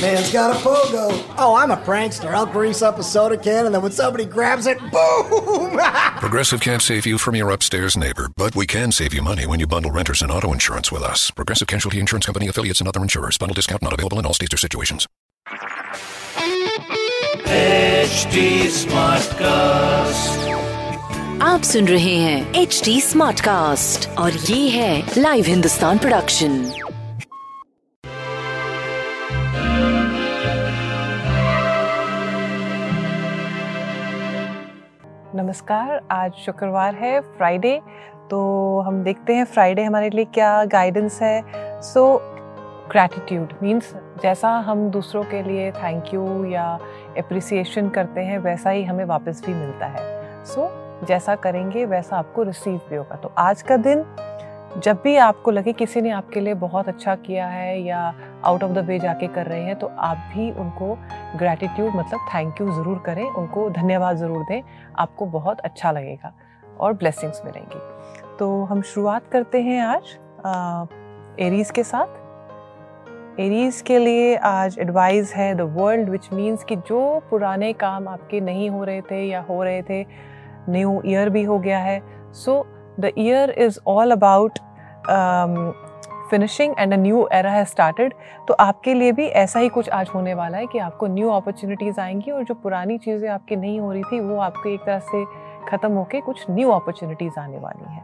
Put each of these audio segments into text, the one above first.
Man's got a pogo. Oh, I'm a prankster. I'll grease up a soda can and then when somebody grabs it, boom! Progressive can't save you from your upstairs neighbor, but we can save you money when you bundle renters and auto insurance with us. Progressive Casualty Insurance Company affiliates and other insurers. Bundle discount not available in all states or situations. HD Smartcast. आप सुन रहे हैं H D smart cast और ये है live Hindustan production नमस्कार आज शुक्रवार है फ्राइडे तो हम देखते हैं फ्राइडे हमारे लिए क्या गाइडेंस है। सो ग्रैटिट्यूड मीन्स जैसा हम दूसरों के लिए थैंक यू या अप्रिसिएशन करते हैं वैसा ही हमें वापस भी मिलता है। सो so, जैसा करेंगे वैसा आपको रिसीव भी होगा। तो आज का दिन जब भी आपको लगे किसी ने आपके लिए बहुत अच्छा किया है या आउट ऑफ़ द वे जाके कर रहे हैं तो आप भी उनको ग्रैटिट्यूड मतलब थैंक यू ज़रूर करें। उनको धन्यवाद ज़रूर दें। आपको बहुत अच्छा लगेगा और ब्लेसिंग्स मिलेंगी। तो हम शुरुआत करते हैं आज एरीज के साथ। एरीज के लिए आज एडवाइस है द वर्ल्ड विच मीन्स कि जो पुराने काम आपके नहीं हो रहे थे या हो रहे थे न्यू ईयर भी हो गया है so the year is all about finishing and a new era है स्टार्टेड तो आपके लिए भी ऐसा ही कुछ आज होने वाला है कि आपको न्यू अपॉर्चुनिटीज़ आएँगी और जो पुरानी चीज़ें आपकी नहीं हो रही थी, वो आपके एक तरह से ख़त्म होके कुछ न्यू अपॉर्चुनिटीज़ आने वाली हैं।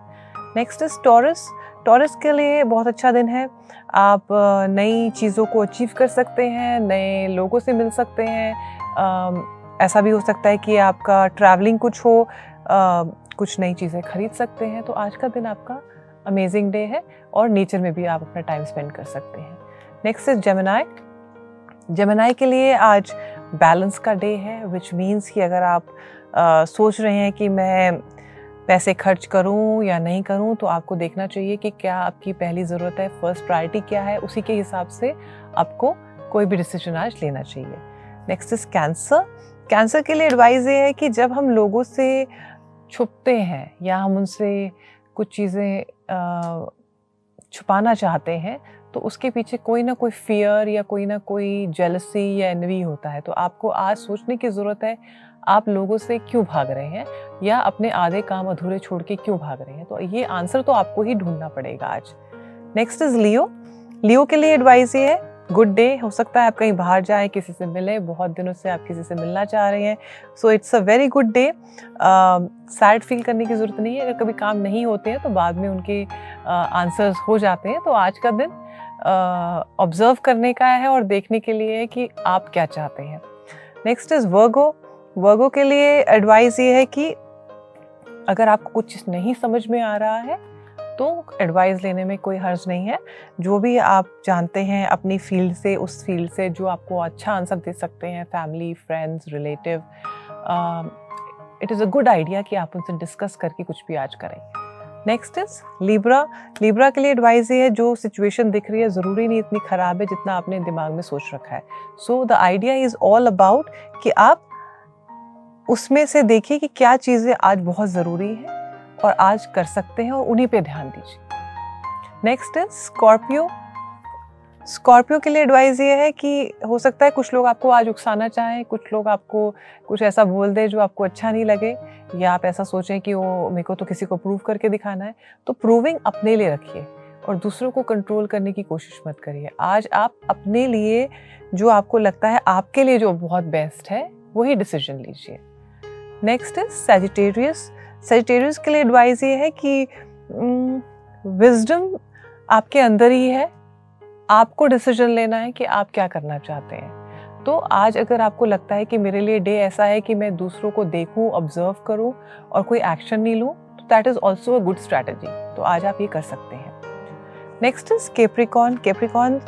नेक्स्ट इज़ टॉरस टॉरस के लिए बहुत अच्छा दिन है। आप नई चीज़ों को अचीव कर सकते हैं, नए लोगों से मिल सकते हैं। ऐसा भी हो सकता है कि आपका ट्रैवलिंग कुछ हो। कुछ नई चीज़ें खरीद सकते हैं तो आज का दिन आपका अमेजिंग डे है और नेचर में भी आप अपना टाइम स्पेंड कर सकते हैं। नेक्स्ट इज़ जेमिनाई जेमिनाई के लिए आज बैलेंस का डे है विच मीन्स कि अगर आप आ, सोच रहे हैं कि मैं पैसे खर्च करूँ या नहीं करूँ तो आपको देखना चाहिए कि क्या आपकी पहली ज़रूरत है फ़र्स्ट प्रायोरिटी क्या है उसी के हिसाब से आपको कोई भी डिसीज़न आज लेना चाहिए। नेक्स्ट इज़ कैंसर कैंसर के लिए एडवाइस ये है कि जब हम लोगों से छुपते हैं या हम उनसे कुछ चीज़ें छुपाना चाहते हैं तो उसके पीछे कोई ना कोई फियर या कोई ना कोई जेलसी या एनवी होता है। तो आपको आज सोचने की ज़रूरत है, आप लोगों से क्यों भाग रहे हैं या अपने आधे काम अधूरे छोड़ के क्यों भाग रहे हैं? तो ये आंसर तो आपको ही ढूंढना पड़ेगा आज। नेक्स्ट इज़ लियो लियो के लिए एडवाइस ये है गुड डे हो सकता है आप कहीं बाहर जाएँ किसी से मिलें बहुत दिनों से आप किसी से मिलना चाह रहे हैं। So it's a very good day sad feel करने की ज़रूरत नहीं है अगर कभी काम नहीं होते हैं तो बाद में उनके आंसर्स uh, हो जाते हैं। तो आज का दिन ऑब्ज़र्व uh, करने का है और देखने के लिए है कि आप क्या चाहते हैं। नेक्स्ट इज़ वर्गो वर्गो के लिए एडवाइस ये है कि अगर आपको कुछ नहीं समझ में आ रहा है तो एडवाइस लेने में कोई हर्ज नहीं है। जो भी आप जानते हैं अपनी फ़ील्ड से, उस फ़ील्ड से जो आपको अच्छा आंसर दे सकते हैं family friends relative it is a good idea कि आप उनसे डिस्कस करके कुछ भी आज करें। नेक्स्ट इज़ लिब्रा लिब्रा के लिए एडवाइस ये है, जो सिचुएशन दिख रही है, ज़रूरी नहीं इतनी ख़राब है जितना आपने दिमाग में सोच रखा है। So the idea is all about कि आप उसमें से देखिए कि क्या चीज़ें आज बहुत ज़रूरी है। और आज कर सकते हैं और उन्हीं पे ध्यान दीजिए। नेक्स्ट इज़ स्कॉर्पियो स्कॉर्पियो के लिए एडवाइस ये है कि हो सकता है कुछ लोग आपको आज उकसाना चाहें, कुछ लोग आपको कुछ ऐसा बोल दें जो आपको अच्छा नहीं लगे, या आप ऐसा सोचें कि वो मेरे को तो किसी को प्रूव करके दिखाना है। तो प्रूविंग अपने लिए रखिए और दूसरों को कंट्रोल करने की कोशिश मत करिए। आज आप अपने लिए जो आपको लगता है आपके लिए जो बहुत बेस्ट है, वही डिसीज़न लीजिए। नेक्स्ट इज़ सेजिटेरियस सेजिटेरियस के लिए एडवाइस ये है कि विजडम आपके अंदर ही है। आपको डिसीज़न लेना है कि आप क्या करना चाहते हैं। तो आज अगर आपको लगता है कि मेरे लिए डे ऐसा है कि मैं दूसरों को देखूँ ऑब्ज़र्व करूँ और कोई एक्शन नहीं लूँ तो that is also a good strategy तो आज आप ये कर सकते हैं। नेक्स्ट इज़ केप्रिकॉन केप्रिकॉन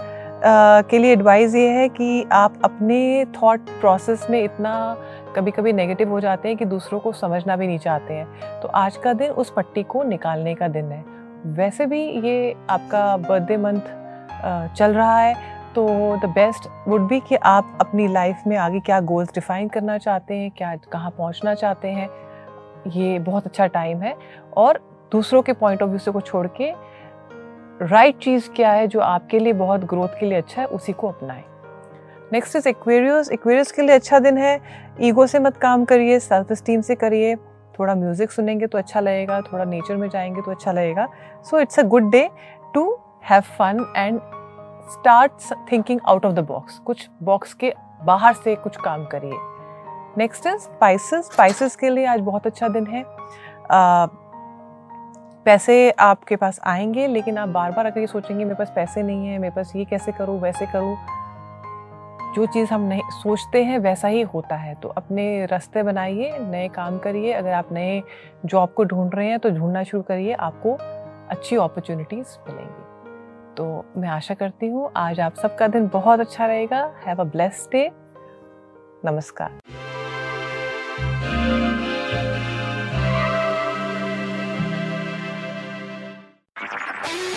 के लिए एडवाइस ये है कि आप अपने थॉट प्रोसेस में इतना कभी कभी नेगेटिव हो जाते हैं कि दूसरों को समझना भी नहीं चाहते हैं। तो आज का दिन उस पट्टी को निकालने का दिन है। वैसे भी ये आपका बर्थडे मंथ चल रहा है तो द बेस्ट वुड बी कि आप अपनी लाइफ में आगे क्या गोल्स डिफाइन करना चाहते हैं, क्या, कहाँ पहुँचना चाहते हैं, ये बहुत अच्छा टाइम है। और दूसरों के पॉइंट ऑफ़ व्यू से को छोड़ के राइट right चीज़ क्या है जो आपके लिए बहुत ग्रोथ के लिए अच्छा है उसी को अपनाएँ। नेक्स्ट इज़ एक्वेरियस एक्वेरियस के लिए अच्छा दिन है। ईगो से मत काम करिए सेल्फ स्टीम से करिए। थोड़ा म्यूज़िक सुनेंगे तो अच्छा लगेगा थोड़ा नेचर में जाएँगे तो अच्छा लगेगा। So it's a good day to have fun and start thinking out of the box कुछ बॉक्स के बाहर से कुछ काम करिए। नेक्स्ट इज़ स्पाइसेस स्पाइसेस के लिए आज बहुत अच्छा दिन है। Uh, पैसे आपके पास आएँगे, लेकिन आप बार बार अगर ये सोचेंगे, मेरे पास पैसे नहीं है, मेरे पास ये कैसे करूँ, वैसे करूँ। जो चीज़ हम नहीं, सोचते हैं, वैसा ही होता है। तो अपने रास्ते बनाइए, नए काम करिए। अगर आप नए जॉब को ढूंढ रहे हैं तो ढूंढना शुरू करिए। आपको अच्छी अपॉर्चुनिटीज़ मिलेंगी। तो मैं आशा करती हूँ, आज आप सबका दिन बहुत अच्छा रहेगा। हैव अ ब्लेस्ड डे नमस्कार।